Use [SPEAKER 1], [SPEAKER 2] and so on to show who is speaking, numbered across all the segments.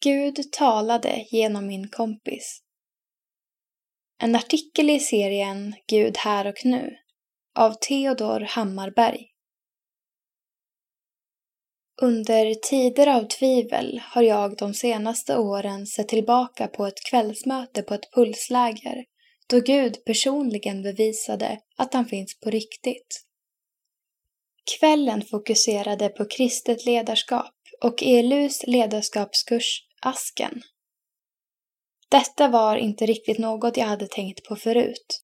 [SPEAKER 1] Gud talade genom min kompis. En artikel i serien Gud här och nu av Theodor Hammarberg. Under tider av tvivel har jag de senaste åren sett tillbaka på ett kvällsmöte på ett pulsläger då Gud personligen bevisade att han finns på riktigt. Kvällen fokuserade på kristet ledarskap och ELUs ledarskapskurs Asken. Detta var inte riktigt något jag hade tänkt på förut.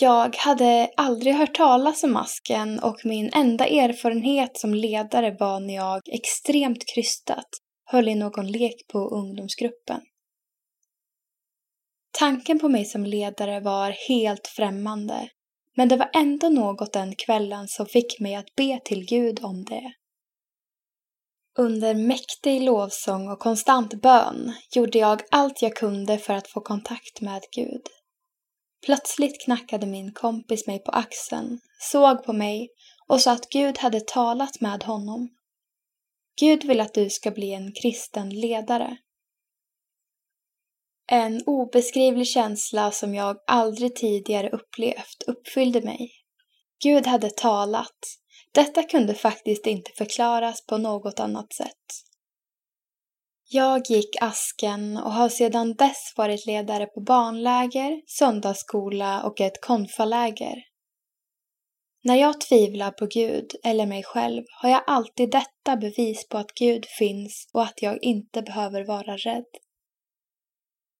[SPEAKER 1] Jag hade aldrig hört talas om Asken och min enda erfarenhet som ledare var när jag extremt krystat höll i någon lek på ungdomsgruppen. Tanken på mig som ledare var helt främmande, men det var ändå något den kvällen som fick mig att be till Gud om det. Under mäktig lovsång och konstant bön gjorde jag allt jag kunde för att få kontakt med Gud. Plötsligt knackade min kompis mig på axeln, såg på mig och sa att Gud hade talat med honom. Gud vill att du ska bli en kristen ledare. En obeskrivlig känsla som jag aldrig tidigare upplevt uppfyllde mig. Gud hade talat. Detta kunde faktiskt inte förklaras på något annat sätt. Jag gick asken och har sedan dess varit ledare på barnläger, söndagsskola och ett konfaläger. När jag tvivlar på Gud eller mig själv har jag alltid detta bevis på att Gud finns och att jag inte behöver vara rädd.